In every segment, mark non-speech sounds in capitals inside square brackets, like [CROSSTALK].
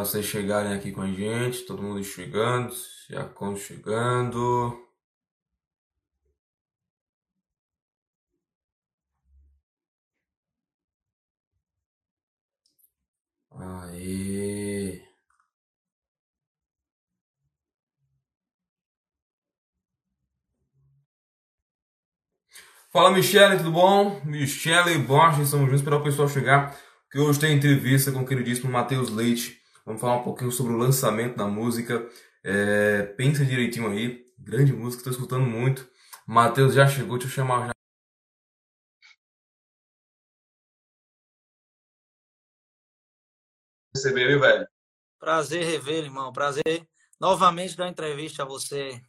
Vocês chegarem aqui com a gente, todo mundo chegando, Jacon chegando. Aê. Fala Michele, tudo bom? Michele Borges, estamos juntos para o pessoal chegar, que hoje tem entrevista com o queridíssimo Matheus Leite. Vamos falar um pouquinho sobre o lançamento da música. É, pensa direitinho aí, grande música, estou escutando muito. Matheus já chegou, deixa eu chamar já. Receber, viu, velho? Prazer rever, irmão. Prazer novamente dar entrevista a você.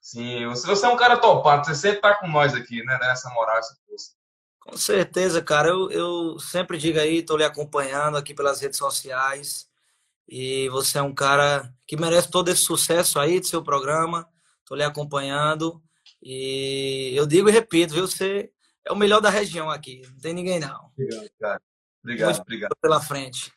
Sim, você, você é um cara topado, você sempre tá com nós aqui, né? Nessa moral, essa força. Com certeza, cara. Eu, eu sempre digo aí, tô lhe acompanhando aqui pelas redes sociais. E você é um cara que merece todo esse sucesso aí do seu programa. Tô lhe acompanhando. E eu digo e repito, viu? Você é o melhor da região aqui. Não tem ninguém, não. Obrigado, cara. Obrigado, Muito obrigado. Pela frente.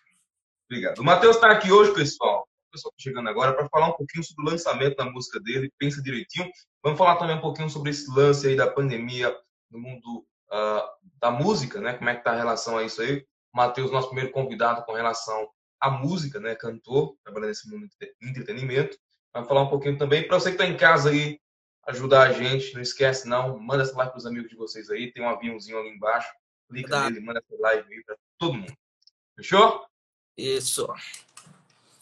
Obrigado. O Matheus está aqui hoje, pessoal. O pessoal tá chegando agora para falar um pouquinho sobre o lançamento da música dele. Pensa direitinho. Vamos falar também um pouquinho sobre esse lance aí da pandemia no mundo uh, da música, né? Como é que tá a relação a isso aí? Matheus, nosso primeiro convidado com relação à música, né? Cantor, trabalhando nesse mundo de entretenimento. Vamos falar um pouquinho também para você que está em casa aí, ajudar a gente. Não esquece, não. Manda essa live para os amigos de vocês aí. Tem um aviãozinho ali embaixo. Clica Tá. nele, manda essa live aí para todo mundo. Fechou? Isso.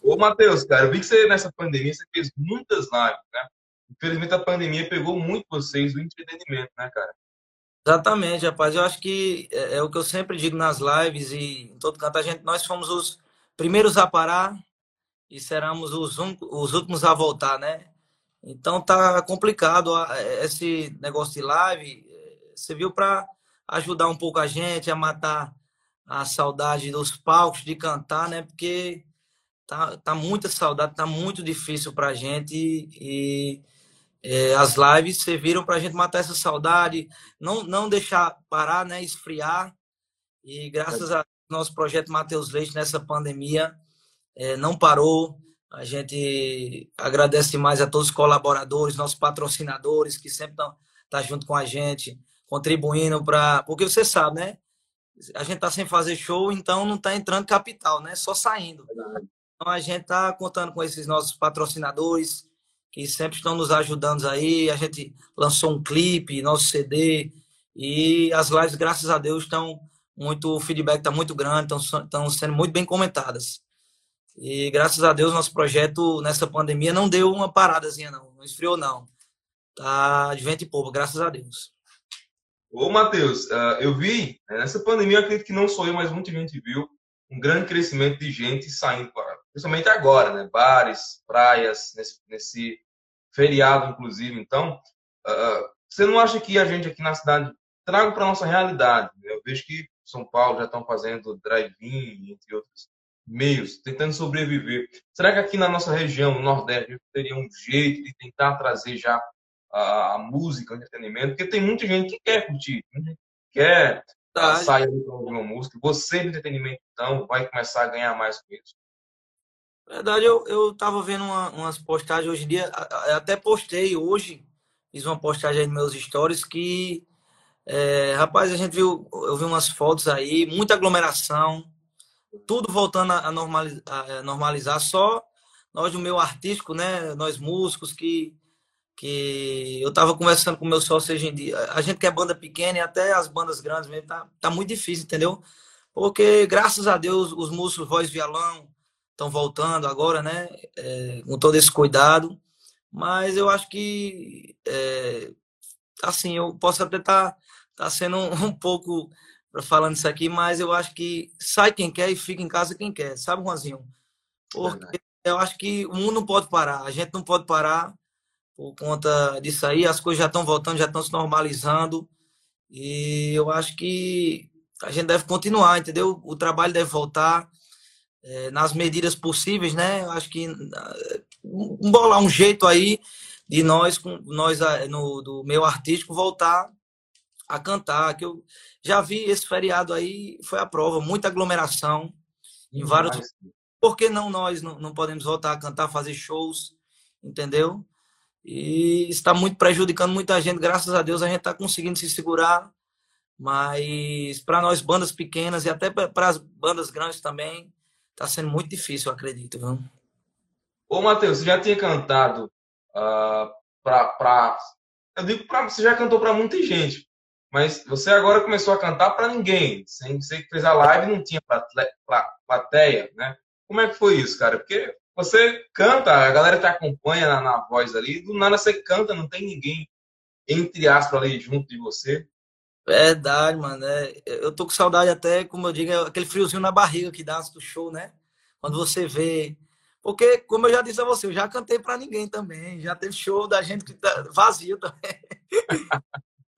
Ô, Matheus, cara, eu vi que você nessa pandemia você fez muitas lives, né? Infelizmente a pandemia pegou muito vocês do entretenimento, né, cara? Exatamente, rapaz. Eu acho que é, é o que eu sempre digo nas lives e em todo canto. A gente, nós fomos os primeiros a parar e seremos os, un- os últimos a voltar, né? Então tá complicado a- esse negócio de live. eh, Você viu para ajudar um pouco a gente a matar a saudade dos palcos, de cantar, né? Porque tá, tá muita saudade, tá muito difícil pra gente e, é, as lives serviram para a gente matar essa saudade, não, não deixar parar, né, esfriar. E graças a nosso projeto Mateus Leite nessa pandemia é, não parou. A gente agradece mais a todos os colaboradores, nossos patrocinadores que sempre estão tá junto com a gente, contribuindo para, porque você sabe, né? A gente tá sem fazer show, então não tá entrando capital, né? Só saindo. Então a gente tá contando com esses nossos patrocinadores que sempre estão nos ajudando aí. A gente lançou um clipe, nosso CD e as lives, graças a Deus, estão muito, o feedback está muito grande, estão, sendo muito bem comentadas. E graças a Deus nosso projeto nessa pandemia não deu uma paradazinha não, não esfriou não. Tá de vento e pouco, graças a Deus. Ô, Matheus, ah, eu vi, né, nessa pandemia, acredito que não sou eu, mas muita gente viu um grande crescimento de gente saindo, principalmente agora, né? Bares, praias, nesse, nesse feriado, inclusive. Então, ah, você não acha que a gente aqui na cidade traga para nossa realidade? né? Eu vejo que São Paulo já estão fazendo drive-in, entre outros meios, tentando sobreviver. Será que aqui na nossa região, no Nordeste, teria um jeito de tentar trazer já a, música, o entretenimento? Porque tem muita gente que quer curtir, que quer Tá, sair ouvir uma música. Você, de entretenimento, então, vai começar a ganhar mais com isso. Na verdade, eu, eu tava vendo uma- umas postagens hoje em dia, até postei hoje, fiz uma postagem nos meus stories que, é, rapaz, a gente viu, eu vi umas fotos aí, muita aglomeração, tudo voltando a, a normali- a normalizar, só nós do meio artístico, né, nós músicos que, que eu tava conversando com o meu sócio hoje em dia, a gente que é banda pequena e até as bandas grandes mesmo, tá, tá muito difícil, entendeu? Porque, graças a Deus, os músicos voz violão, estão voltando agora, né? É, com todo esse cuidado. Mas eu acho que, é, assim, eu posso até estar tá, sendo um, [LAUGHS] um pouco falando isso aqui, mas eu acho que sai quem quer e fica em casa quem quer, sabe, Juanzinho? Porque eu acho que o mundo não pode parar, a gente não pode parar por conta disso aí, as coisas já estão voltando, já estão se normalizando, e eu acho que a gente deve continuar, entendeu? O trabalho deve voltar é, nas medidas possíveis, né? Eu acho que um bolar um jeito aí de nós, com nós no, do meu artístico, voltar a cantar. Que eu já vi esse feriado aí, foi a prova, muita aglomeração em vários. Por que não nós não, não podemos voltar a cantar, fazer shows, entendeu? E está muito prejudicando muita gente. Graças a Deus a gente está conseguindo se segurar. Mas para nós, bandas pequenas e até para as bandas grandes também, está sendo muito difícil, eu acredito. Viu? Ô, Matheus, você já tinha cantado uh, ah, para. Eu digo para. Você já cantou para muita gente, mas você agora começou a cantar para ninguém. Você fez a live não tinha plateia, né? Como é que foi isso, cara? Porque você canta, a galera te acompanha na, na voz ali, do nada você canta, não tem ninguém, entre aspas, ali junto de você. Verdade, mano. É, eu tô com saudade até, como eu digo, é aquele friozinho na barriga que dá do show, né? Quando você vê. Porque, como eu já disse a você, eu já cantei para ninguém também. Já teve show da gente que tá vazio também.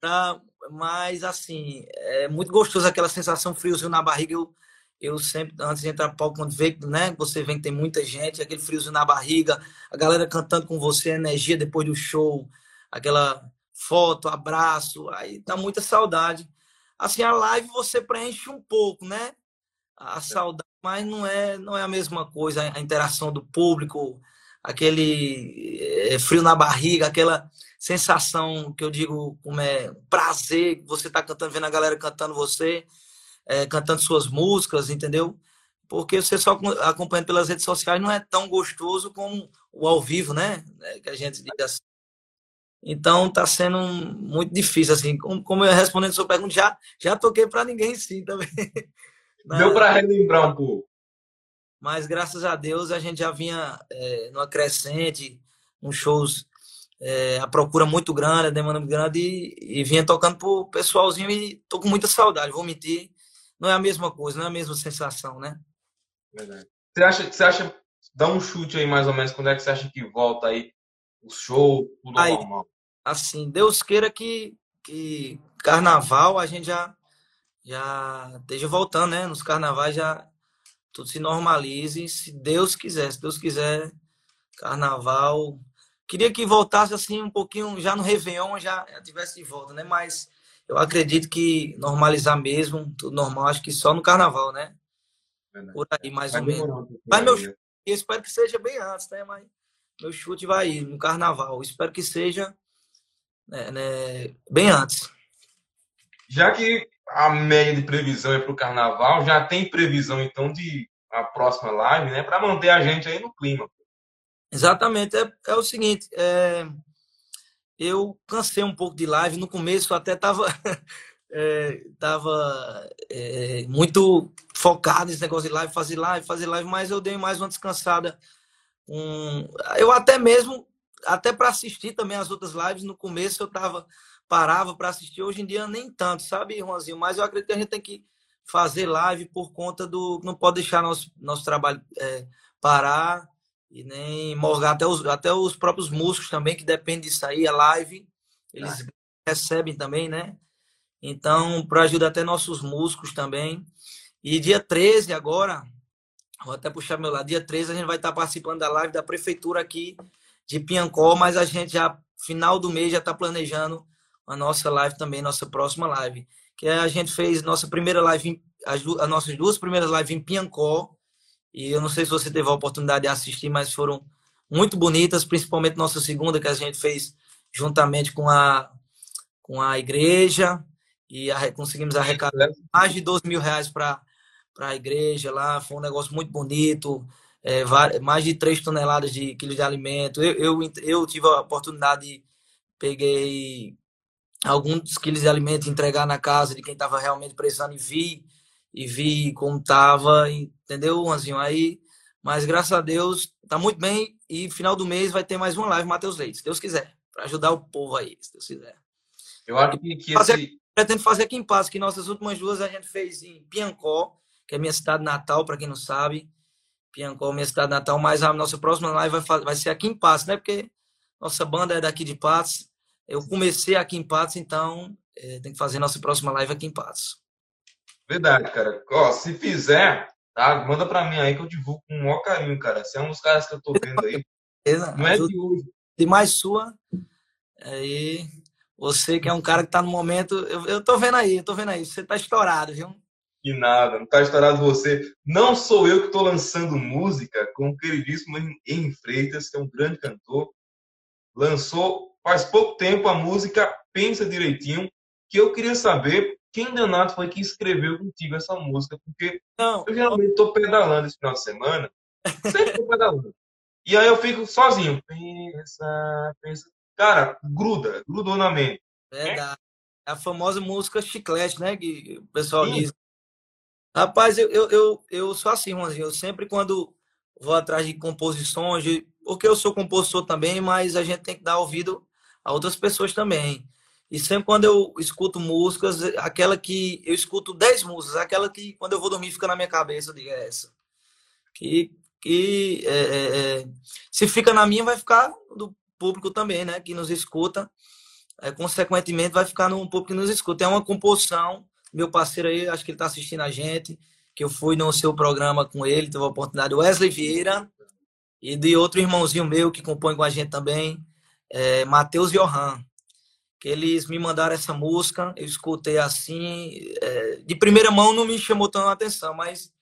ah, [LAUGHS] mas, assim, é muito gostoso aquela sensação friozinho na barriga. Eu, eu sempre, antes de entrar no palco, quando vê, né, você vê que tem muita gente, aquele friozinho na barriga, a galera cantando com você, energia depois do show, aquela foto, abraço, aí dá muita saudade. Assim, a live você preenche um pouco, né? A é. saudade, mas não é, não é a mesma coisa, a interação do público, aquele é, frio na barriga, aquela sensação que eu digo como é prazer, você tá cantando, vendo a galera cantando você, é, cantando suas músicas, entendeu? Porque você só acompanhando pelas redes sociais não é tão gostoso como o ao vivo, né? É, que a gente diz assim. Então está sendo muito difícil, assim. Como, como eu respondendo a sua pergunta, já, já toquei para ninguém sim também. [LAUGHS] Deu para relembrar um pouco. Mas graças a Deus a gente já vinha é, numa crescente, uns shows, é, a procura muito grande, a demanda muito grande, e, e vinha tocando pro pessoalzinho e tô com muita saudade, vou mentir. Não é a mesma coisa, não é a mesma sensação, né? Verdade. Você acha, você acha, dá um chute aí mais ou menos, quando é que você acha que volta aí o show, tudo aí, normal? Assim, Deus queira que, que carnaval a gente já, já esteja voltando, né? Nos carnavais já tudo se normalize, se Deus quiser, se Deus quiser, carnaval. Queria que voltasse assim um pouquinho, já no Réveillon já, já tivesse de volta, né? Mas eu acredito que normalizar mesmo, tudo normal, acho que só no carnaval, né? Por aí, mais ou menos. Mas meu eu espero que seja bem antes, né? Mas meu chute vai ir no carnaval. Espero que seja né, né, bem antes. Já que a média de previsão é para o carnaval, já tem previsão então de a próxima live, né? Para manter a gente aí no clima. Exatamente. É, é o seguinte, é, eu cansei um pouco de live. No começo até estava [LAUGHS] é, tava, é, muito focado nesse negócio de live, fazer live, fazer live, mas eu dei mais uma descansada um, eu até mesmo, até para assistir também as outras lives, no começo eu tava, parava para assistir, hoje em dia nem tanto, sabe, Juanzinho? Mas eu acredito que a gente tem que fazer live por conta do. Não pode deixar nosso, nosso trabalho é, parar e nem morgar até os, até os próprios músicos também, que dependem disso aí, a live, eles ah. recebem também, né? Então, para ajudar até nossos músicos também. E dia 13 agora, Vou até puxar meu lado. Dia 13 a gente vai estar participando da live da prefeitura aqui de Piancó, mas a gente já, final do mês, já está planejando a nossa live também, nossa próxima live. Que a gente fez nossa primeira live, as, as nossas duas primeiras lives em Piancó. E eu não sei se você teve a oportunidade de assistir, mas foram muito bonitas, principalmente nossa segunda, que a gente fez juntamente com a, com a igreja. E a, conseguimos arrecadar mais de 12 mil reais para a igreja lá, foi um negócio muito bonito, é, mais de 3 toneladas de quilos de alimento. Eu, eu, eu tive a oportunidade de peguei alguns quilos de alimento entregar na casa de quem estava realmente precisando e vi e vi como estava, entendeu, Anzinho? Aí, mas graças a Deus tá muito bem e final do mês vai ter mais uma live Matheus Leite, se Deus quiser, para ajudar o povo aí, se Deus quiser. Eu acho que, que esse... pretendo fazer aqui em Paz, que nossas últimas duas a gente fez em Piancó, que é minha cidade natal, para quem não sabe. Piancó, minha cidade natal, mas a nossa próxima live vai, vai ser aqui em Patos, né? Porque nossa banda é daqui de Patos. Eu comecei aqui em Patos, então é, tem que fazer nossa próxima live aqui em Patos. Verdade, cara. Ó, se fizer, tá? Manda para mim aí que eu divulgo com o maior carinho, cara. Você é um dos caras que eu tô vendo aí. Não é de hoje. demais sua. Aí, você que é um cara que tá no momento. Eu, eu tô vendo aí, eu tô vendo aí. Você tá estourado, viu? Que nada, não tá estourado você. Não sou eu que tô lançando música com o queridíssimo Henry Freitas, que é um grande cantor. Lançou faz pouco tempo a música Pensa Direitinho, que eu queria saber quem danado foi que escreveu contigo essa música, porque não. eu geralmente tô pedalando esse final de semana, sempre tô pedalando. E aí eu fico sozinho. Pensa, pensa. Cara, gruda, grudou na mente. Verdade. É a famosa música chiclete, né? Que o pessoal Sim. diz. Rapaz, eu, eu, eu, eu sou assim, Juanzinho. Eu sempre, quando vou atrás de composições, de... porque eu sou compositor também, mas a gente tem que dar ouvido a outras pessoas também. E sempre quando eu escuto músicas, aquela que eu escuto 10 músicas, aquela que quando eu vou dormir fica na minha cabeça, eu digo, é essa. Que que é, é, é, se fica na minha, vai ficar do público também, né? Que nos escuta. É, consequentemente, vai ficar no público que nos escuta. É uma composição. Meu parceiro aí, acho que ele está assistindo a gente, que eu fui no seu programa com ele, teve a oportunidade, Wesley Vieira, e de outro irmãozinho meu que compõe com a gente também, é, Matheus Johan. Que eles me mandaram essa música, eu escutei assim, é, de primeira mão não me chamou tão a atenção, mas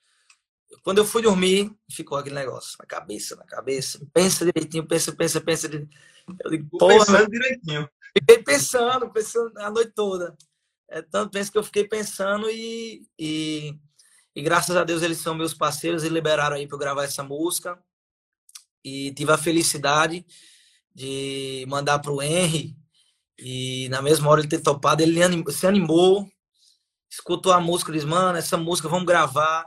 quando eu fui dormir, ficou aquele negócio na cabeça, na cabeça. Pensa direitinho, pensa, pensa, pensa. Eu digo, Porra, pensando direitinho. Fiquei pensando, pensando a noite toda. É tanto penso que eu fiquei pensando e, e, e graças a Deus eles são meus parceiros e liberaram aí para eu gravar essa música. E tive a felicidade de mandar para o Henry e na mesma hora ele ter topado, ele se animou, escutou a música, disse, mano, essa música vamos gravar.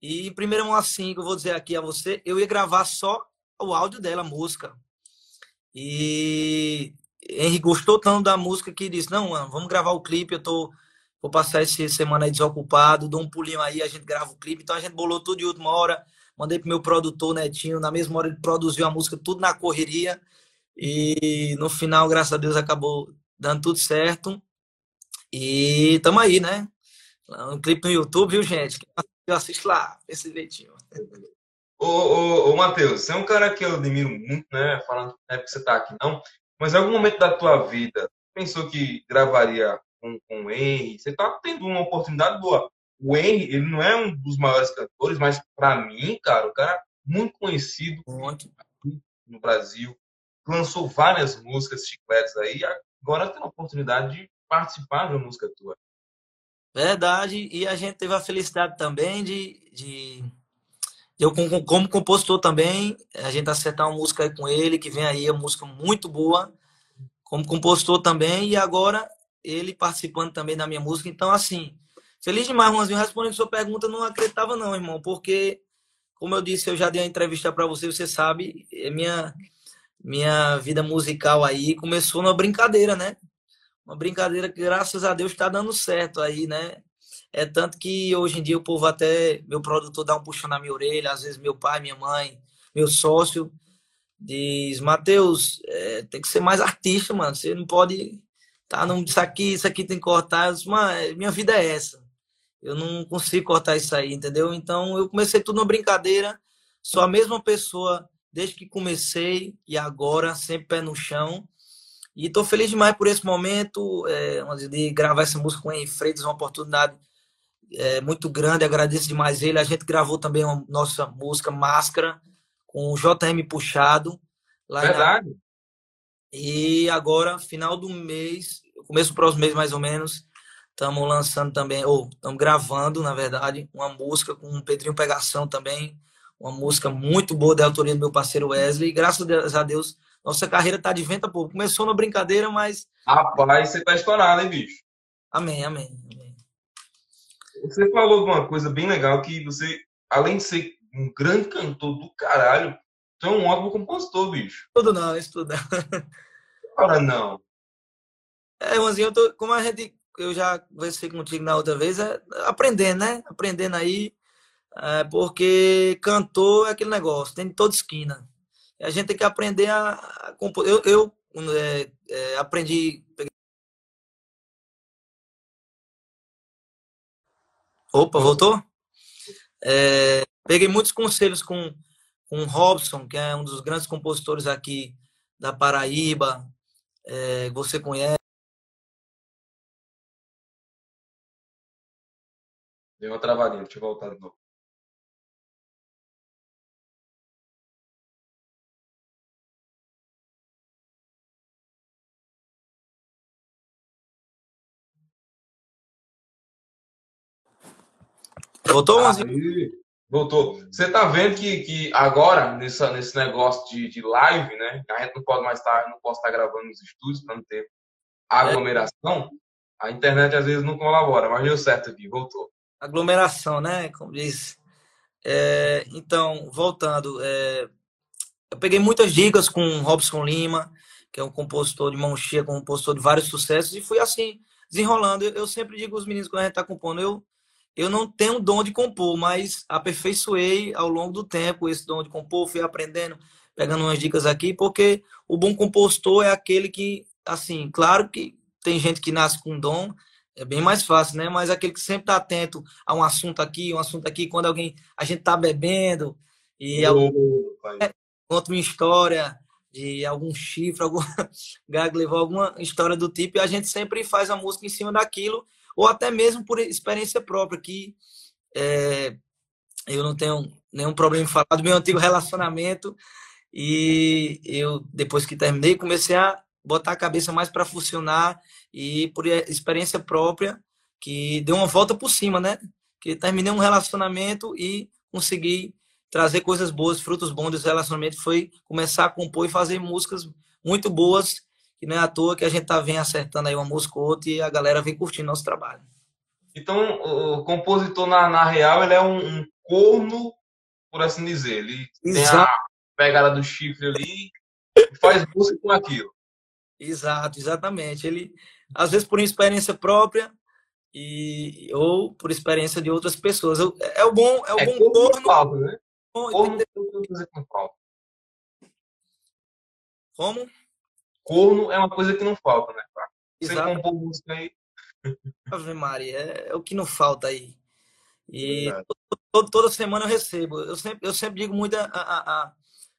E em primeira mão assim, que eu vou dizer aqui a você, eu ia gravar só o áudio dela, a música. E Henry gostou tanto da música que disse: Não, mano, vamos gravar o clipe. Eu tô, vou passar essa semana aí desocupado, dou um pulinho aí, a gente grava o clipe. Então a gente bolou tudo de última hora. Mandei pro meu produtor Netinho. Na mesma hora ele produziu a música, tudo na correria. E no final, graças a Deus, acabou dando tudo certo. E tamo aí, né? Um clipe no YouTube, viu, gente? Eu assisto lá, esse jeitinho. Ô, ô, ô Matheus, você é um cara que eu admiro muito, né? Falando não é porque você tá aqui, não. Mas em algum momento da tua vida, pensou que gravaria com, com o Henry? Você tá tendo uma oportunidade boa. O Henry, ele não é um dos maiores cantores, mas para mim, cara, o cara muito conhecido muito. no Brasil. Lançou várias músicas chicletes aí. Agora tem a oportunidade de participar de uma música tua. Verdade, e a gente teve a felicidade também de, de eu como compositor também, a gente acertar uma música com ele, que vem aí, uma música muito boa, como compositor também, e agora ele participando também da minha música. Então, assim, feliz demais, Juanzinho, respondendo a sua pergunta, não acreditava não, irmão, porque, como eu disse, eu já dei uma entrevista para você, você sabe, é minha, minha vida musical aí começou numa brincadeira, né? uma brincadeira que, graças a Deus, está dando certo aí, né? É tanto que hoje em dia o povo até, meu produtor dá um puxão na minha orelha, às vezes meu pai, minha mãe, meu sócio, diz, Matheus, é, tem que ser mais artista, mano. Você não pode tá num, isso aqui, isso aqui tem que cortar. Disse, minha vida é essa. Eu não consigo cortar isso aí, entendeu? Então eu comecei tudo numa brincadeira, sou a mesma pessoa desde que comecei e agora, sempre pé no chão. E estou feliz demais por esse momento, é, de gravar essa música com o Henry Freitas, uma oportunidade é, muito grande, agradeço demais ele. A gente gravou também a nossa música Máscara, com o JM Puxado. Lá Verdade. Na... E agora, final do mês, começo do próximo mês mais ou menos, estamos lançando também, ou estamos gravando, na verdade, uma música com o Pedrinho Pegação também, uma música muito boa da autoria do meu parceiro Wesley. E graças a Deus, nossa carreira tá de venta pouco. Começou na brincadeira, mas. Rapaz, você tá estourado, hein, bicho? Amém, amém, amém. Você falou de uma coisa bem legal que você, além de ser um grande cantor do caralho, você é um ótimo compositor, bicho. Tudo não, isso tudo não. Ora, não. É, irmãozinho, eu tô, como a gente, eu já conversei contigo na outra vez, é aprendendo, né? Aprendendo aí, é, porque cantor é aquele negócio, tem de toda esquina a gente tem que aprender a, a compor. Eu, eu é, é, aprendi. Opa, voltou? É, peguei muitos conselhos com, com Robson, que é um dos grandes compositores aqui da Paraíba, é, você conhece. Deu uma travadinha, deixa eu voltar de novo. Voltou, Aí, voltou. Você tá vendo que, que agora, nessa, nesse negócio de, de live, né? A gente não pode mais estar, não posso estar gravando nos estúdios para não ter aglomeração. A internet às vezes não colabora, mas deu certo aqui, voltou. Aglomeração, né? Como diz. É, então, voltando, é, eu peguei muitas dicas com Robson Lima, que é um compositor de mão cheia, compositor de vários sucessos, e fui assim, desenrolando. Eu, eu sempre digo aos meninos quando a gente está compondo, eu eu não tenho dom de compor, mas aperfeiçoei ao longo do tempo esse dom de compor, fui aprendendo, pegando umas dicas aqui, porque o bom compositor é aquele que, assim, claro que tem gente que nasce com dom, é bem mais fácil, né? Mas aquele que sempre está atento a um assunto aqui, um assunto aqui, quando alguém, a gente está bebendo e oh, algum, é, conta uma história de algum chifre, [LAUGHS] algum gago levou alguma história do tipo, e a gente sempre faz a música em cima daquilo ou até mesmo por experiência própria, que é, eu não tenho nenhum problema em falar do meu antigo relacionamento e eu, depois que terminei, comecei a botar a cabeça mais para funcionar e por experiência própria, que deu uma volta por cima, né? Que terminei um relacionamento e consegui trazer coisas boas, frutos bons desse relacionamento foi começar a compor e fazer músicas muito boas que não é à toa que a gente tá vem acertando aí uma música ou outra e a galera vem curtindo nosso trabalho. Então, o compositor, na, na real, ele é um, um corno, por assim dizer. Ele Exato. tem a pegada do chifre ali e faz música com aquilo. Exato, exatamente. Ele, às vezes, por experiência própria e ou por experiência de outras pessoas. É o bom, é o é bom corno. Falta, né? Corno. Como? Corno é uma coisa que não falta, né? Você compor música aí. Ave Maria, é, é, o que não falta aí. E todo, toda semana eu recebo. Eu sempre, eu sempre digo muito a, a, a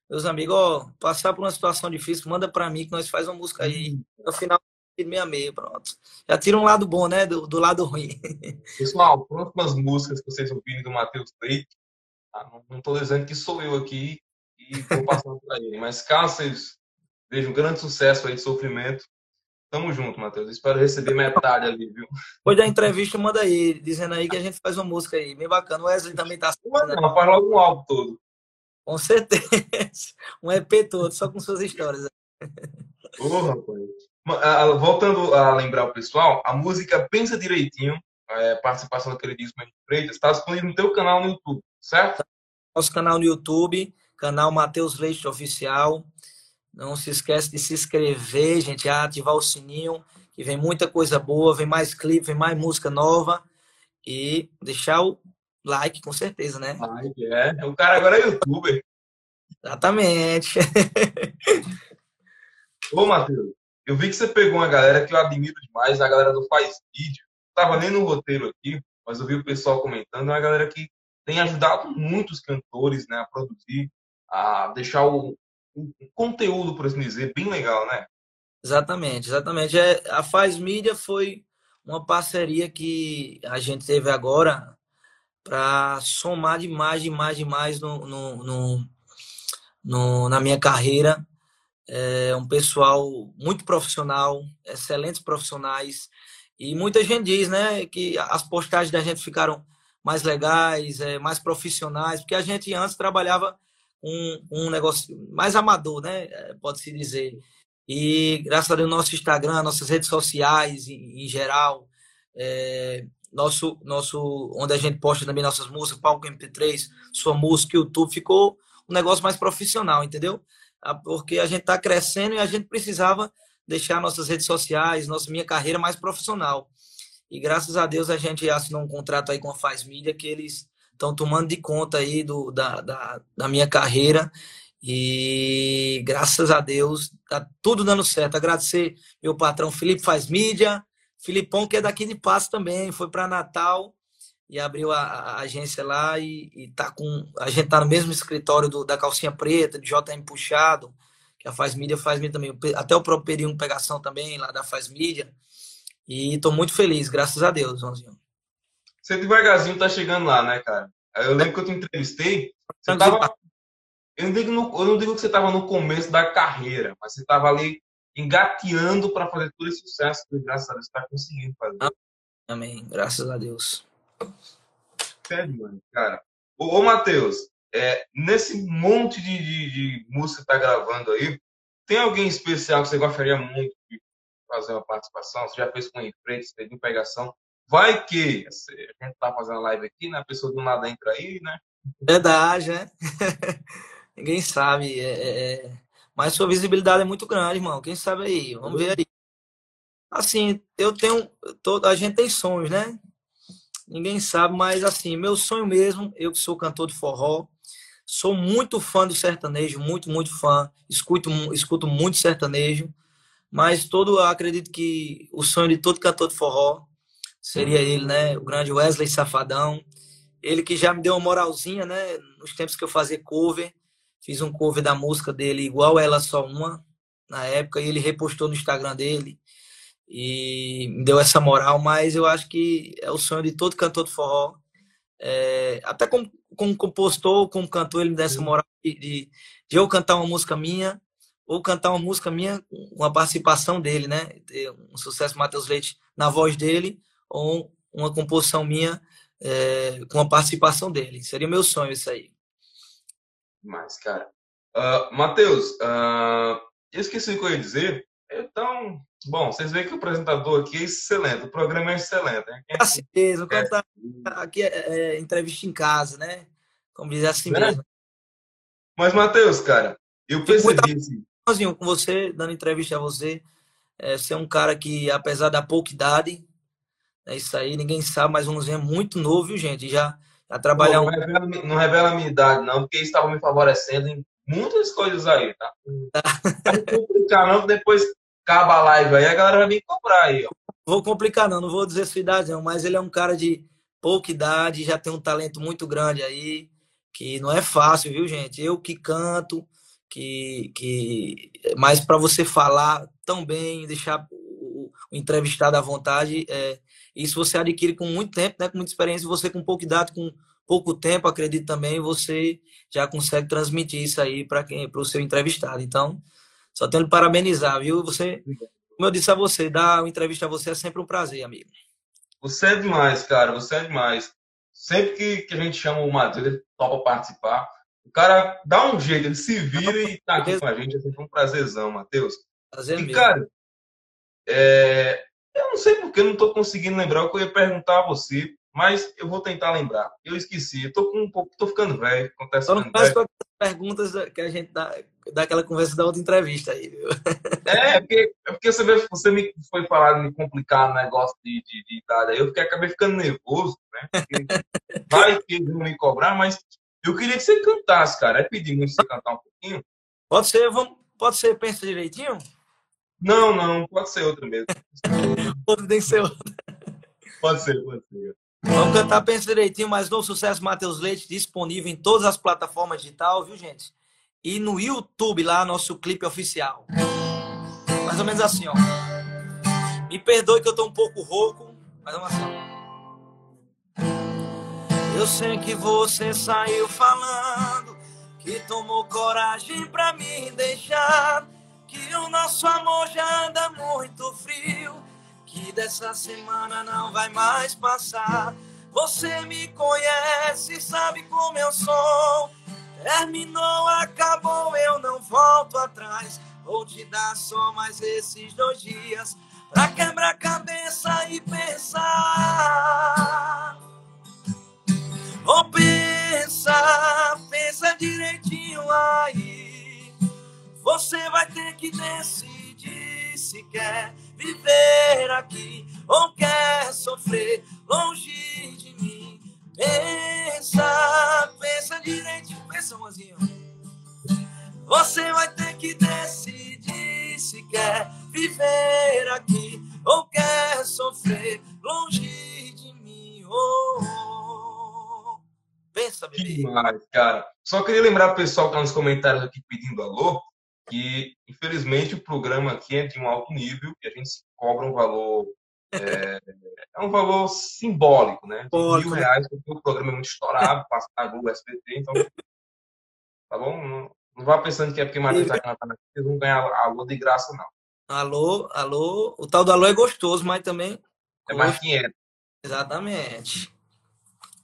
meus amigos, ó, passar por uma situação difícil, manda para mim que nós faz uma música aí. Uhum. No final, meia meia, pronto. Já tira um lado bom, né? Do, do lado ruim. Pessoal, próximas músicas que vocês ouvirem do Matheus Leite, tá? não, não tô dizendo que sou eu aqui e vou passando para ele, mas caso vocês Vejo um grande sucesso aí de sofrimento. Tamo junto, Matheus. Espero receber metade ali, viu? Depois da entrevista, manda aí, dizendo aí que a gente faz uma música aí. Bem bacana. O Wesley também tá. Não, não, faz logo um álbum todo. Com certeza. [LAUGHS] Um EP todo, só com suas histórias. Ô, oh. Voltando a lembrar o pessoal, a música Pensa Direitinho, é, participação do queridíssimo Henrique Freitas, está disponível no teu canal no YouTube, certo? Nosso canal no YouTube, canal Matheus Leite Oficial. Não se esquece de se inscrever, gente, ativar o sininho, que vem muita coisa boa, vem mais clipe, vem mais música nova e deixar o like, com certeza, né? Like, é. O cara agora é youtuber. Exatamente. [LAUGHS] Ô, Matheus, eu vi que você pegou uma galera que eu admiro demais, a galera do Faz Vídeo. Tava nem no roteiro aqui, mas eu vi o pessoal comentando, é uma galera que tem ajudado muitos cantores né, a produzir, a deixar o, um conteúdo, por assim dizer, bem legal, né? Exatamente, exatamente. É, a Faz Mídia foi uma parceria que a gente teve agora para somar demais, demais, demais no, no, no, no, na minha carreira. É um pessoal muito profissional, excelentes profissionais. E muita gente diz né, que as postagens da gente ficaram mais legais, é, mais profissionais, porque a gente antes trabalhava um, um negócio mais amador, né? É, pode-se dizer. E graças a Deus, nosso Instagram, nossas redes sociais em, em geral, é, nosso, nosso, onde a gente posta também nossas músicas, palco MP3, sua música, YouTube, ficou um negócio mais profissional, entendeu? Porque a gente está crescendo e a gente precisava deixar nossas redes sociais, nossa minha carreira mais profissional. E graças a Deus a gente assinou um contrato aí com a Faz Mídia que eles estão tomando de conta aí do, da, da, da, minha carreira e graças a Deus tá tudo dando certo. Agradecer meu patrão Felipe Faz Mídia, Filipão que é daqui de Passo também, foi para Natal e abriu a, a, agência lá e, e tá com a gente tá no mesmo escritório do, da calcinha preta, de JM Puxado, que a Faz Mídia faz mídia também, até o próprio Perigo Pegação também, lá da Faz Mídia. E estou muito feliz, graças a Deus, Joãozinho. Você devagarzinho tá chegando lá, né, cara? Eu lembro que eu te entrevistei. Você tava, eu, não digo no, eu não digo que você estava no começo da carreira, mas você estava ali engateando para fazer todo esse sucesso que, graças a Deus, está conseguindo fazer. Amém, graças a Deus. Sério, mano, cara. Ô, ô Matheus, é, nesse monte de, de, de música que tá gravando aí, tem alguém especial que você gostaria muito de fazer uma participação? Você já fez com enfrente, fez com pegação? Vai que a gente tá fazendo live aqui, né? A pessoa do nada entra aí, né? Verdade, né? [LAUGHS] Ninguém sabe. É, é, é... Mas sua visibilidade é muito grande, irmão. Quem sabe aí? Vamos ver aí. Assim, eu tenho. Todo, a gente tem sonhos, né? Ninguém sabe, mas assim, meu sonho mesmo, eu que sou cantor de forró, sou muito fã do sertanejo, muito, muito fã. Escuto, escuto muito sertanejo, mas todo, acredito que o sonho de todo cantor de forró seria ele, né? O grande Wesley Safadão. Ele que já me deu uma moralzinha, né? Nos tempos que eu fazia cover. Fiz um cover da música dele, igual ela só uma, na época, e ele repostou no Instagram dele. E me deu essa moral, mas eu acho que é o sonho de todo cantor de forró. É, até como, como compositor, como cantor, ele me deu essa moral de, de, de eu cantar uma música minha, ou cantar uma música minha com a participação dele, né? Um sucesso Matheus Leite na voz dele, ou uma composição minha é, com a participação dele. Seria meu sonho isso aí. Mas, cara. Uh, Matheus, uh, eu esqueci o que eu ia dizer. Então, bom, vocês veem que o apresentador aqui é excelente, o programa é excelente. Né? Quem... Assim mesmo, é. Tá aqui é, é, entrevista em casa, né? Como dizer assim é. mesmo. Mas, Matheus, cara, eu percebi assim. com você, dando entrevista a você, é, você é um cara que, apesar da pouca idade, é isso aí, ninguém sabe, mas vamos ver, é muito novo, viu, gente? Já, já trabalhar não, um... revela, não revela a minha idade, não, porque estava me favorecendo em muitas coisas aí, tá? [LAUGHS] Não complicar, não, depois acaba a live aí, a galera vai me cobrar aí, ó. Vou complicar, não, não vou dizer sua idade, não, mas ele é um cara de pouca idade, já tem um talento muito grande aí, que não é fácil, viu, gente? Eu que canto, que, que mas para você falar tão bem, deixar o, o entrevistado à vontade, é, isso você adquire com muito tempo, né, com muita experiência, você com pouca idade, com pouco tempo, acredito também, você já consegue transmitir isso aí para quem, para o seu entrevistado. Então, só tenho que parabenizar, viu? Você, como eu disse a você, dar uma entrevista a você é sempre um prazer, amigo. Você é demais, cara, você é demais. Sempre que, que a gente chama o Matheus, ele topa participar. O cara dá um jeito, ele se vira e tá aqui com a gente. É sempre um prazerzão, Matheus. Prazer e, mesmo. cara, é, eu não sei porque eu não estou conseguindo lembrar o que eu ia perguntar a você, mas eu vou tentar lembrar. Eu esqueci, eu tô com um pouco, tô ficando velho, acontece Só não faz perguntas que a gente dá, daquela conversa da outra entrevista aí, viu? É, porque, é porque você, você me foi falar de me complicar no negócio de, de, de idade, aí eu fiquei, acabei ficando nervoso, né? vai que eles vão me cobrar, mas eu queria que você cantasse, cara. É pedir muito você cantar um pouquinho. Pode ser, vamos, pode ser, pensa direitinho? Não, não, pode ser outra mesmo. Outro tem que ser outra. Pode ser, pode ser. Vamos cantar Pensa Direitinho, mais novo sucesso Matheus Leite, disponível em todas as plataformas digital, viu, gente? E no YouTube, lá, nosso clipe oficial. Mais ou menos assim, ó. Me perdoe que eu tô um pouco rouco, mas vamos assim, ó. Eu sei que você saiu falando que tomou coragem pra me deixar que o nosso amor já anda muito frio, que dessa semana não vai mais passar. Você me conhece, sabe como eu sou. Terminou, acabou, eu não volto atrás. Vou te dar só mais esses dois dias pra quebrar cabeça e pensar. Vou pensar, pensa direitinho aí. Você vai ter que decidir se quer viver aqui ou quer sofrer longe de mim. Pensa, pensa direito, pensa, mozinho. Você vai ter que decidir se quer viver aqui ou quer sofrer longe de mim. Oh, oh. Pensa, bebê. Demais, cara. Só queria lembrar o pessoal que está nos comentários aqui pedindo alô que, infelizmente, o programa aqui é de um alto nível e a gente cobra um valor. É, é um valor simbólico, né? De mil né? reais, porque o programa é muito estourado, [LAUGHS] passa na Google, SBT, então. Tá bom? Não, não vá pensando que é porque Matheus está cantando aqui, vocês vão ganhar alô de graça, não. Alô, alô. O tal do alô é gostoso, mas também. É mais 500. Exatamente.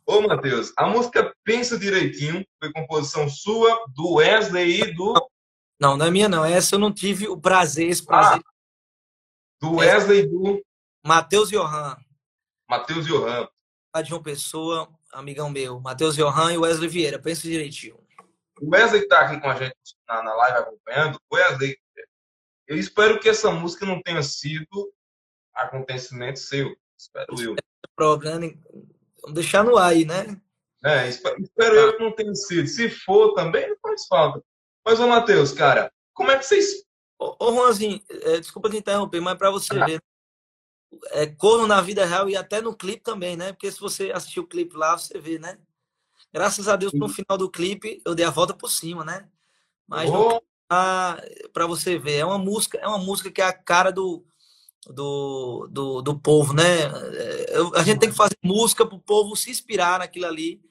Ô, Matheus, a música Pensa Direitinho foi composição sua, do Wesley e do. Não, não é minha, não. Essa eu não tive o prazer, esse prazer. Ah, do Wesley e do. Matheus Johan. Matheus Johan. De uma pessoa, amigão meu. Matheus Johan e Wesley Vieira. Pensa direitinho. O Wesley está aqui com a gente na, na live acompanhando. Wesley, eu espero que essa música não tenha sido acontecimento seu. Espero eu. Programa, vamos deixar no ar aí, né? É, espero, espero eu que não tenha sido. Se for também, não faz falta. Mas, ô Matheus, cara, como é que vocês. Ô, ô Juanzinho, é, desculpa te interromper, mas para você ah. ver. É, corno na vida real e até no clipe também, né? Porque se você assistir o clipe lá, você vê, né? Graças a Deus, no final do clipe, eu dei a volta por cima, né? Mas oh. para você ver, é uma música, é uma música que é a cara do, do, do, do povo, né? É, a gente tem que fazer música para o povo se inspirar naquilo ali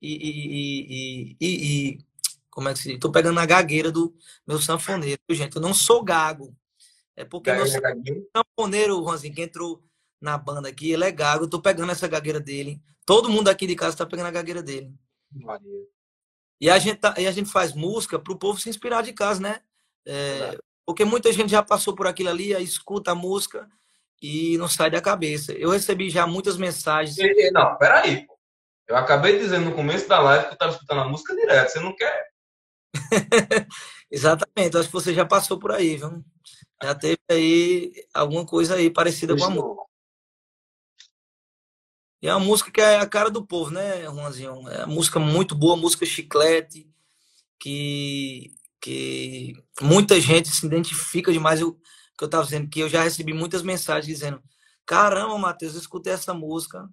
e, e, e, e, como é que se diz? Tô pegando na gagueira do meu sanfoneiro, gente. Eu não sou gago. É porque Gaga, meu sanfoneiro, Juanzinho, que entrou na banda aqui, ele é gago. Eu tô pegando essa gagueira dele. Todo mundo aqui de casa tá pegando a gagueira dele. Maria. E a gente, tá, e a gente faz música para o povo se inspirar de casa, né? É, porque muita gente já passou por aquilo ali, aí escuta a música e não sai da cabeça. Eu recebi já muitas mensagens. Não, peraí. Eu acabei dizendo no começo da live que eu estava escutando a música direto. Você não quer? [LAUGHS] Exatamente. Acho que você já passou por aí, viu? Já teve aí alguma coisa aí parecida com a música. E é uma música que é a cara do povo, né, Juanzinho? É uma música muito boa, música chiclete, que que muita gente se identifica demais. Eu, que eu estava dizendo que eu já recebi muitas mensagens dizendo: Caramba, Matheus, eu escutei essa música.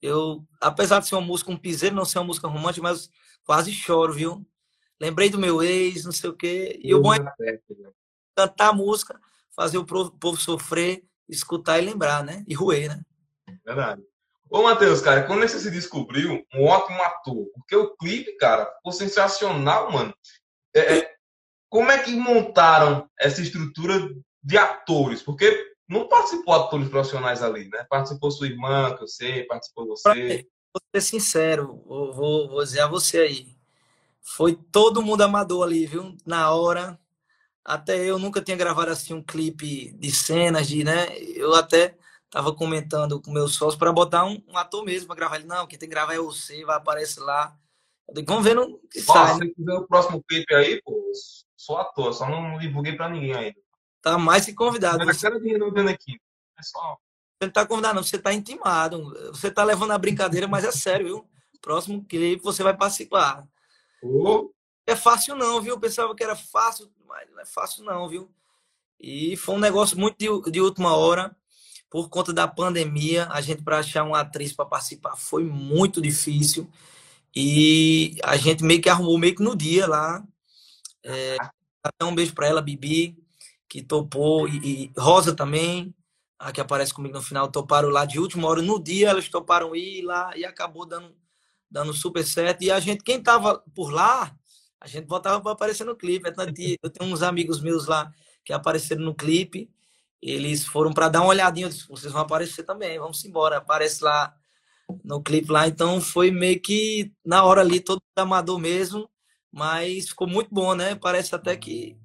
Eu, apesar de ser uma música, um piseiro, não ser uma música romântica, mas quase choro, viu? Lembrei do meu ex, não sei o quê. E o bom é cantar a música, fazer o povo sofrer, escutar e lembrar, né? E roer, né? Verdade. Ô, Matheus, cara, quando você se descobriu um ótimo ator, porque o clipe, cara, ficou sensacional, mano. É, é como é que montaram essa estrutura de atores? Porque não participou atores profissionais ali, né? Participou sua irmã, que eu sei, participou você. Vou ser sincero, vou, vou, vou dizer a você aí. Foi todo mundo amador ali, viu? Na hora. Até eu nunca tinha gravado assim um clipe de cenas, de, né? Eu até tava comentando com meus sócios para botar um, um, ator mesmo para gravar. Ele, não, quem tem que gravar é você, vai aparecer lá. Eu digo, vamos ver no que sai. Se quiser o próximo clipe aí, pô, sou ator, só não divulguei para ninguém ainda. Tá mais que convidado. Mas cara de vendo aqui. É só... Você não tá convidado, não, você tá intimado. Você tá levando a brincadeira, mas é sério, viu? Próximo clipe você vai participar. Oh. É fácil não, viu? Pensava que era fácil, mas não é fácil não, viu? E foi um negócio muito de, de última hora, por conta da pandemia. A gente, para achar uma atriz para participar, foi muito difícil. E a gente meio que arrumou meio que no dia lá. É, até um beijo para ela, Bibi, que topou, e, e, Rosa também, a que aparece comigo no final, toparam lá de última hora. No dia elas toparam ir lá e acabou dando, dando super certo. E a gente, quem tava por lá, a gente voltava para aparecer no clipe. [LAUGHS] Eu tenho uns amigos meus lá que apareceram no clipe. Eles foram para dar uma olhadinha. Eu disse, vocês vão aparecer também, vamos embora. Aparece lá no clipe lá. Então foi meio que na hora ali, todo amador mesmo. Mas ficou muito bom, né? Parece até que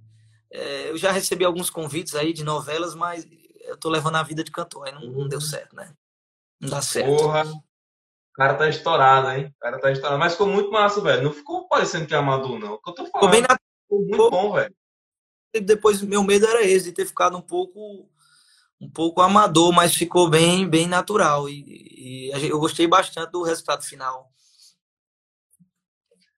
é, eu já recebi alguns convites aí de novelas, mas eu tô levando a vida de cantor, aí não, não deu certo, né? Não dá certo. Porra, o cara tá estourado, hein? O cara tá estourado. Mas ficou muito massa, velho. Não ficou parecendo que é amador, não. O que eu tô falando. Ficou bem na... Ficou muito bom, velho. Depois, meu medo era esse, de ter ficado um pouco um pouco amador, mas ficou bem bem natural. E, e eu gostei bastante do resultado final.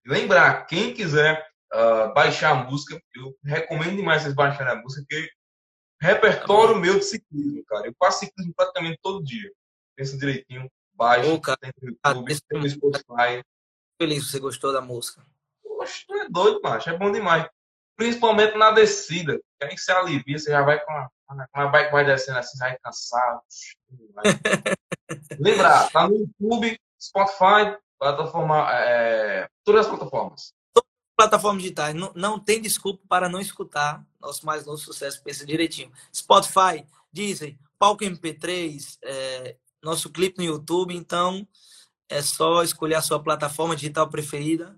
Lembrar, quem quiser uh, baixar a música, eu recomendo demais vocês baixarem a música, porque repertório meu de ciclismo, cara. Eu faço ciclismo praticamente todo dia. Pensa direitinho, baixa, oh, tem no YouTube, tem no Spotify. Feliz que você gostou da música. Poxa, tu é doido, macho. É bom demais. principalmente na descida. Que aí você alivia, você já vai com a, a bike vai descendo assim, vai cansado. Lembrar, tá no YouTube, Spotify, plataforma, é, todas as plataformas. Todas as plataformas digitais. Não, não tem desculpa para não escutar nosso mais novo sucesso, pensa direitinho. Spotify, Disney, Palco MP3, é, nosso clipe no YouTube, então é só escolher a sua plataforma digital preferida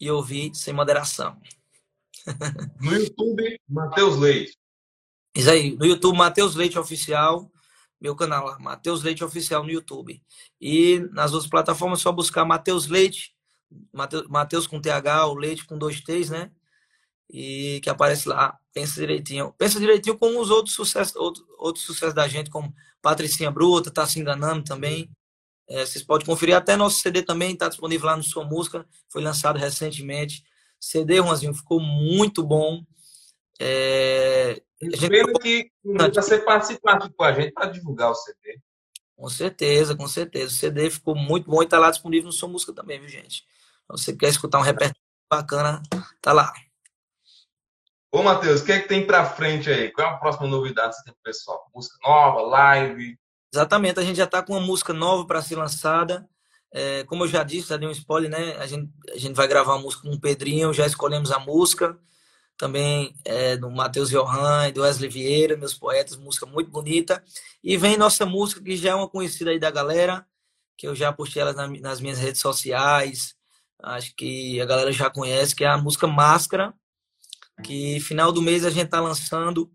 e ouvir sem moderação. No YouTube, Matheus Leite. Isso aí, no YouTube, Matheus Leite Oficial, meu canal lá, Matheus Leite Oficial no YouTube. E nas outras plataformas é só buscar Matheus Leite, Matheus com TH, o Leite com dois T's, né? E que aparece lá, pensa direitinho. Pensa direitinho com os outros sucessos, outros, outros sucessos da gente, como Patricinha Bruta, Tá Se Enganando também. É, vocês podem conferir até nosso CD também, está disponível lá no Sua Música, foi lançado recentemente. CD, Juanzinho, ficou muito bom. É, a gente... Que você participar aqui com a gente para divulgar o CD. Com certeza, com certeza. O CD ficou muito bom e está lá disponível no Sua Música também, viu, gente? Então, você quer escutar um repertório bacana, tá lá. Ô, Matheus, o que é que tem para frente aí? Qual é a próxima novidade que você tem pro pessoal? Música nova, live? Exatamente, a gente já está com uma música nova para ser lançada. É, como eu já disse, já dei um spoiler, né? A gente, a gente vai gravar uma música com o Pedrinho, já escolhemos a música. Também é, do Matheus Johan e do Wesley Vieira, meus poetas, música muito bonita. E vem nossa música, que já é uma conhecida aí da galera, que eu já postei ela nas minhas redes sociais. Acho que a galera já conhece, que é a música Máscara, que final do mês a gente tá lançando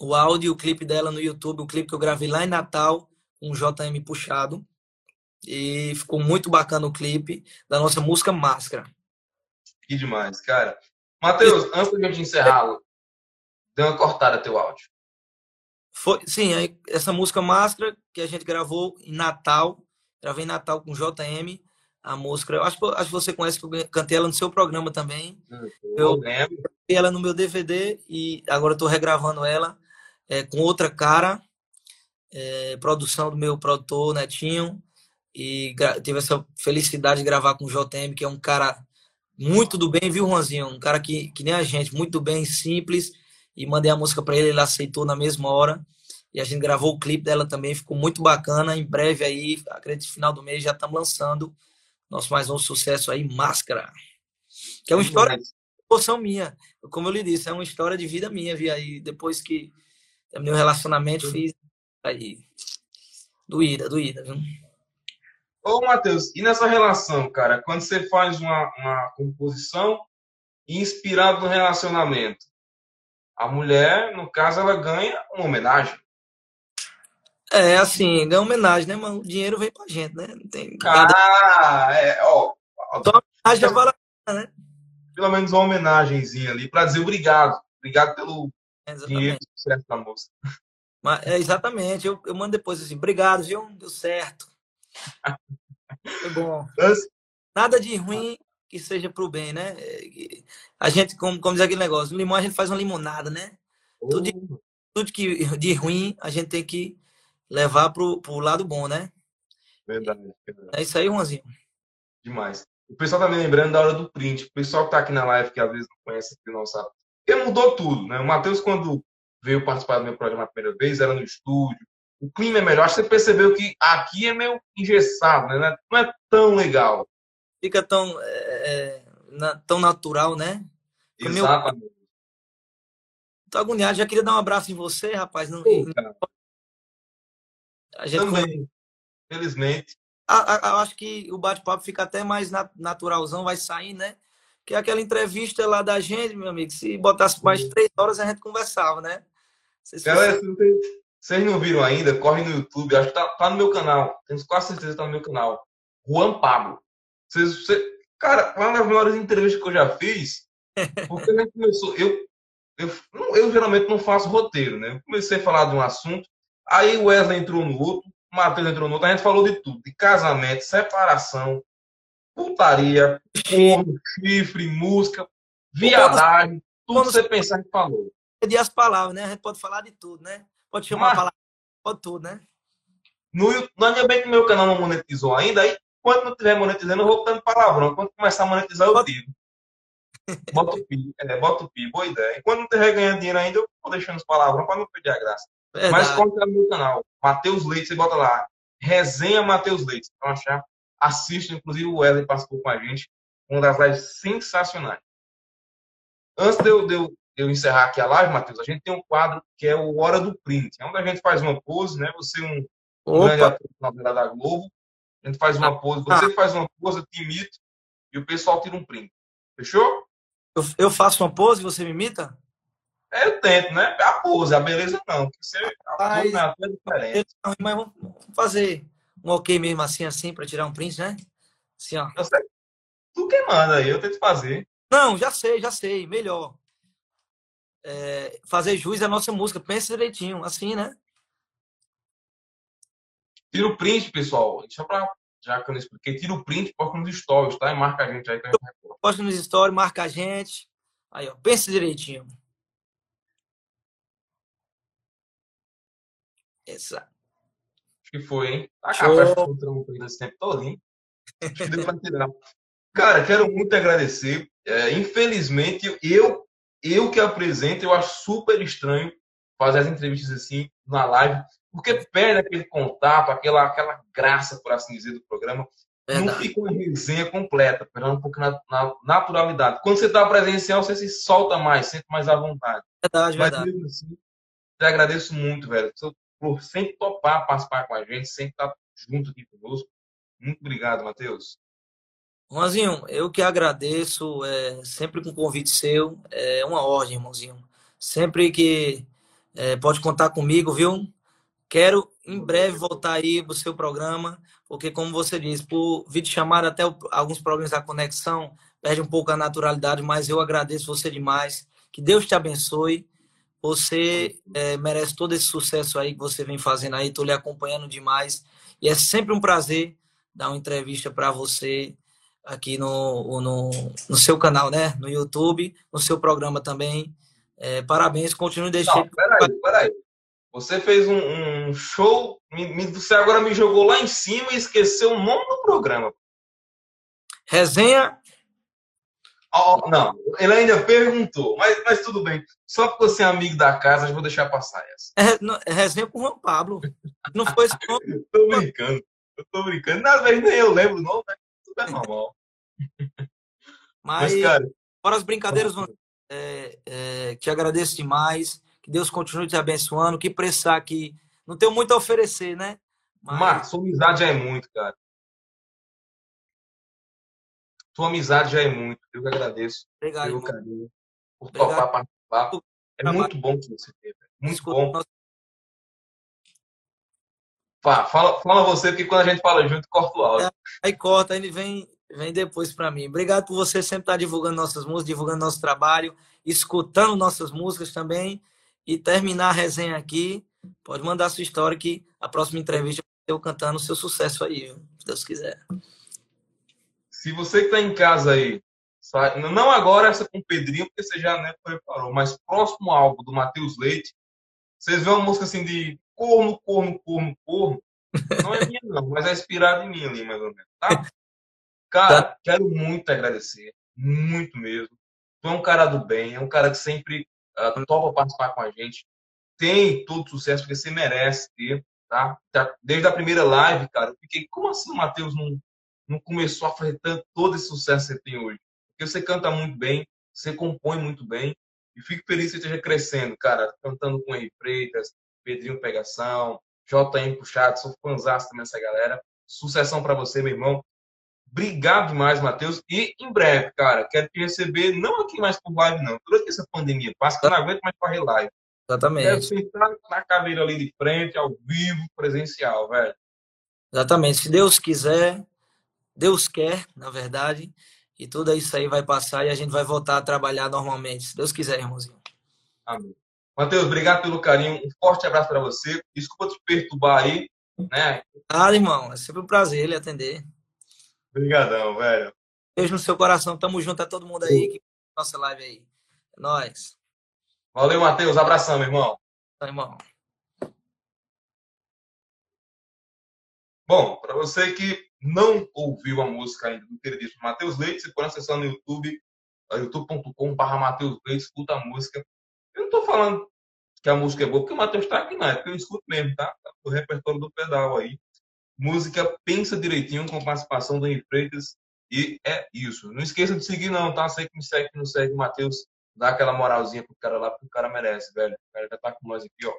o áudio e o clipe dela no YouTube, o clipe que eu gravei lá em Natal, com o JM puxado. E ficou muito bacana o clipe da nossa música Máscara. Que demais, cara. Matheus, antes de a gente encerrar, deu uma cortada teu áudio. Foi, sim, essa música Máscara que a gente gravou em Natal, gravei em Natal com JM, a música, eu acho, acho que você conhece, que eu cantei ela no seu programa também. Hum, eu, eu ela no meu DVD e agora estou regravando ela é, com outra cara, é, produção do meu produtor Netinho, e tive essa felicidade de gravar com o JM, que é um cara muito do bem, viu, Juanzinho? Um cara que, que nem a gente, muito bem, simples, e mandei a música para ele, ele aceitou na mesma hora, e a gente gravou o clipe dela também, ficou muito bacana, em breve aí, acredito que final do mês já estamos lançando nosso mais um sucesso aí, Máscara, que é uma história de emoção minha, como eu lhe disse, é uma história de vida minha, vi aí, depois que Terminei um relacionamento, fiz aí. Doída, doída, viu? Ô, Matheus, e nessa relação, cara, quando você faz uma, uma composição inspirada no relacionamento, a mulher, no caso, ela ganha uma homenagem. É, assim, ganha homenagem, né, mano? O dinheiro vem pra gente, né? Não tem ah, é, ó. Então, homenagem é vale né? Pelo menos uma homenagenzinha ali para dizer obrigado. Obrigado pelo Exatamente. sucesso da moça. Mas, é, exatamente. Eu, eu mando depois assim, obrigado, viu? Deu certo. Foi bom. Nada de ruim que seja pro bem, né? A gente, como, como diz aquele negócio, limão a gente faz uma limonada, né? Oh. Tudo, de, tudo que de ruim a gente tem que levar pro, pro lado bom, né? Verdade, verdade. É isso aí, Juanzinho. Demais. O pessoal tá me lembrando da hora do print. O pessoal que tá aqui na live, que às vezes não conhece, que não sabe. Porque mudou tudo, né? O Matheus, quando veio participar do meu programa a primeira vez, era no estúdio. O clima é melhor. Acho que você percebeu que aqui é meio engessado, né? Não é tão legal. Fica tão, é, é tão natural, né? Exatamente. Meu... Tô agoniado. Já queria dar um abraço em você, rapaz. Não... Pô, a gente Também, felizmente. Eu acho que o bate-papo fica até mais naturalzão, vai sair, né? que é aquela entrevista lá da gente, meu amigo, se botasse mais três horas a gente conversava, né? Vocês, Galera, vocês não viram ainda, corre no YouTube, acho que tá, tá no meu canal, tenho quase certeza que tá no meu canal. Juan Pablo. Vocês, vocês, cara, uma das maiores entrevistas que eu já fiz, [LAUGHS] porque a gente começou, eu, eu, eu geralmente não faço roteiro, né? Eu comecei a falar de um assunto, aí o Wesley entrou no outro, o Matheus entrou no outro, a gente falou de tudo, de casamento, separação, putaria, porno, chifre, música, viadagem, tudo que você pensar que falou. De as palavras, né? A gente pode falar de tudo, né? Pode chamar Mas, a palavra, pode tudo, né? No, ainda bem que meu canal não monetizou ainda, aí quando não estiver monetizando, eu vou dando palavrão. Quando começar a monetizar, eu digo. Bota o pi, é, bota o pi, boa ideia. E quando não estiver ganhando dinheiro ainda, eu vou deixando as palavras para não perder a graça. Verdade. Mas corre no meu canal, Matheus Leite, você bota lá, resenha Matheus Leite. Então achar, assista, inclusive o Wesley participou com a gente, uma das lives sensacionais. Antes de eu, de eu, de eu encerrar aqui a live, Matheus, a gente tem um quadro que é o Hora do Print, é onde a gente faz uma pose, né? Você um, um grande ator da Globo, a gente faz uma pose, você ah. faz uma pose, eu te imito, e o pessoal tira um print. Fechou? Eu, eu faço uma pose e você me imita? É, eu tento, né? A pose, a beleza não. Você, a pose é diferente. Mas vamos fazer um ok mesmo assim, assim, para tirar um print, né? Assim, ó. Eu sei. Tu que manda aí, eu tento fazer. Não, já sei, já sei. Melhor. É, fazer juiz à nossa música. Pensa direitinho, assim, né? Tira o print, pessoal. Só pra. Já que eu não expliquei, tira o print, posta nos stories, tá? E marca a gente aí a Posta nos stories, marca a gente. Aí, ó. Pensa direitinho. Exato. Acho que foi, hein? A café ficou esse tempo todo, hein? Acho que deu pra tirar. Cara, quero muito agradecer. É, infelizmente, eu, eu que apresento, eu acho super estranho fazer as entrevistas assim na live, porque perde aquele contato, aquela, aquela graça, por assim dizer, do programa. Verdade. Não fica uma resenha completa, perdendo um pouco na, na naturalidade. Quando você está presencial, você se solta mais, sente mais à vontade. Verdade, Mas, verdade. Mesmo assim, te agradeço muito, velho por sempre topar participar com a gente, sempre estar junto aqui conosco. Muito obrigado, Matheus. Irmãozinho, eu que agradeço, é, sempre com convite seu, é uma ordem, irmãozinho. Sempre que é, pode contar comigo, viu? Quero em breve voltar aí para o seu programa, porque como você disse, por vídeo chamada até o, alguns problemas da conexão, perde um pouco a naturalidade, mas eu agradeço você demais. Que Deus te abençoe você é, merece todo esse sucesso aí que você vem fazendo aí. Estou lhe acompanhando demais. E é sempre um prazer dar uma entrevista para você aqui no, no, no, seu canal, né? No YouTube, no seu programa também. É, parabéns, continue deixando. Peraí, peraí. Você fez um, um show, me, você agora me jogou lá em cima e esqueceu o nome do programa. Resenha Oh, não, ele ainda perguntou, mas, mas tudo bem. Só porque você é amigo da casa, eu vou deixar passar essa. É, não, é resenha com o Juan Pablo. Não foi isso. [LAUGHS] tô brincando. Eu tô brincando. Na verdade, nem eu lembro, não, né? Tudo é normal. [LAUGHS] Mas, mas cara. Fora as brincadeiras, é, é, te agradeço demais. Que Deus continue te abençoando. Que precisar aqui. Não tenho muito a oferecer, né? Mas... Marcos, sua amizade é muito, cara. Tua amizade já é muito. Eu que agradeço. Obrigado, pelo carinho, por Obrigado. topar participar. É muito bom que você teve. Muito Escuta bom. Nosso... Fala, fala, fala você, porque quando a gente fala junto, corta o áudio. É, aí corta, ele vem, vem depois para mim. Obrigado por você sempre estar divulgando nossas músicas, divulgando nosso trabalho, escutando nossas músicas também. E terminar a resenha aqui. Pode mandar a sua história que a próxima entrevista eu cantando o seu sucesso aí, se Deus quiser se você que está em casa aí, não agora essa com o Pedrinho, porque você já né, preparou, mas próximo álbum do Matheus Leite, vocês vêem uma música assim de corno, corno, corno, corno. Não é minha, não, mas é inspirada em mim ali, mais ou menos, tá? Cara, tá. quero muito agradecer, muito mesmo. Tu é um cara do bem, é um cara que sempre uh, topa participar com a gente. Tem todo sucesso, porque você merece ter, tá? Desde a primeira live, cara, eu fiquei, como assim o Matheus não, não começou a fazer tanto, todo esse sucesso que você tem hoje? Porque você canta muito bem, você compõe muito bem, e fico feliz que você esteja crescendo, cara, cantando com Henri Freitas, Pedrinho Pegação, JM Puxado, sou fãzaço também dessa galera. Sucessão para você, meu irmão. Obrigado demais, Matheus. E em breve, cara, quero te receber, não aqui mais por live, não. Durante essa pandemia passa, que eu não aguento mais correr live. Exatamente. Quero sentar na cadeira ali de frente, ao vivo, presencial, velho. Exatamente. Se Deus quiser, Deus quer, na verdade, e tudo isso aí vai passar e a gente vai voltar a trabalhar normalmente, se Deus quiser, irmãozinho. Amém. Matheus, obrigado pelo carinho. Um forte abraço para você. Desculpa te perturbar aí, né? Ah, irmão, é sempre um prazer lhe atender. Obrigadão, velho. Beijo no seu coração. Tamo junto a todo mundo aí que nossa live aí. É nóis. Valeu, Matheus. Abração, meu irmão. Tá, irmão. Bom, para você que não ouviu a música ainda do queridíssimo Matheus Leite, você pode acessar no YouTube youtube.com.br Matheus Leite, escuta a música. Eu não tô falando que a música é boa, porque o Matheus tá aqui, não é porque eu escuto mesmo, tá? O repertório do pedal aí. Música Pensa Direitinho, com participação do Henrique Freitas. E é isso. Não esqueça de seguir, não, tá? Você que me segue, que não segue, Matheus, dá aquela moralzinha pro cara lá, porque o cara merece, velho. O cara já tá com nós aqui, ó.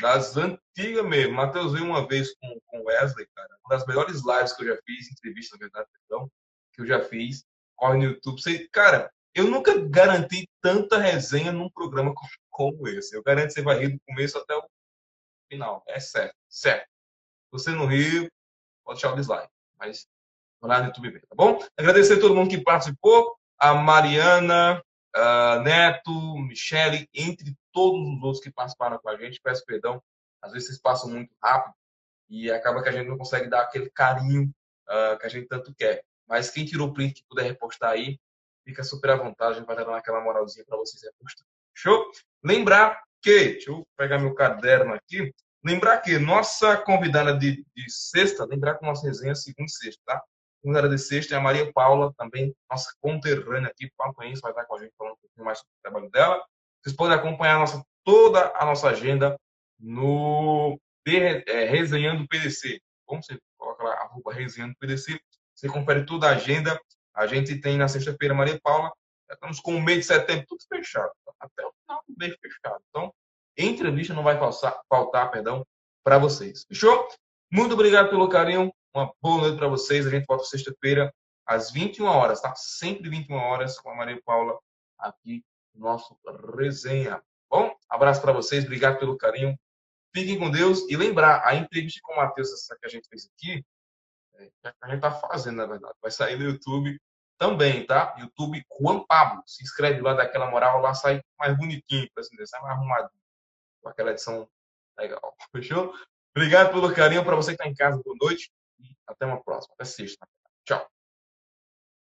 Das antigas mesmo. Matheus veio uma vez com o Wesley, cara. Uma das melhores lives que eu já fiz, entrevista, na verdade, perdão, que eu já fiz. Corre no YouTube. Você, cara, eu nunca garanti tanta resenha num programa como, esse. Eu garanto que você vai rir do começo até o final. É certo, certo. Você no Rio, pode deixar o dislike. Mas lá no YouTube ver, tá bom? Agradecer a todo mundo que participou. A Mariana, a Neto, Michele, entre todos os outros que participaram com a gente. Peço perdão. Às vezes vocês passam muito rápido e acaba que a gente não consegue dar aquele carinho uh, que a gente tanto quer. Mas quem tirou o print que puder repostar aí, fica super à vontade. A gente vai dar aquela moralzinha para vocês repostar. Show? Lembrar que, deixa eu pegar meu caderno aqui. Lembrar que nossa convidada de, de sexta, lembrar que nossa resenha é segunda e sexta, tá? De sexta é a Maria Paula, também nossa conterrânea aqui, Conheço, vai estar com a gente falando um pouquinho mais sobre o trabalho dela. Vocês podem acompanhar a nossa, toda a nossa agenda no é, Resenhando PDC. Como você coloca lá, arroba Resenhando PDC, você confere toda a agenda. A gente tem na sexta-feira Maria Paula, estamos com o mês de setembro tudo fechado, até o final do mês fechado. Então, entrevista não vai faltar, faltar perdão, para vocês. Fechou? Muito obrigado pelo carinho. Uma boa noite para vocês. A gente volta sexta-feira às 21 horas, tá? Sempre 21 horas com a Maria Paula aqui no nosso resenha. Bom, abraço para vocês. Obrigado pelo carinho. Fiquem com Deus. E lembrar, a entrevista com o Matheus, essa que a gente fez aqui, é, a gente tá fazendo, na verdade, vai sair no YouTube também, tá? YouTube Juan Pablo. Se inscreve lá, daquela moral, lá sai mais bonitinho, para assim dizer, sai mais arrumadinho com aquela edição legal. [LAUGHS] Fechou? Obrigado pelo carinho. Para você que está em casa, boa noite. E até uma próxima. Até sexta. Tchau.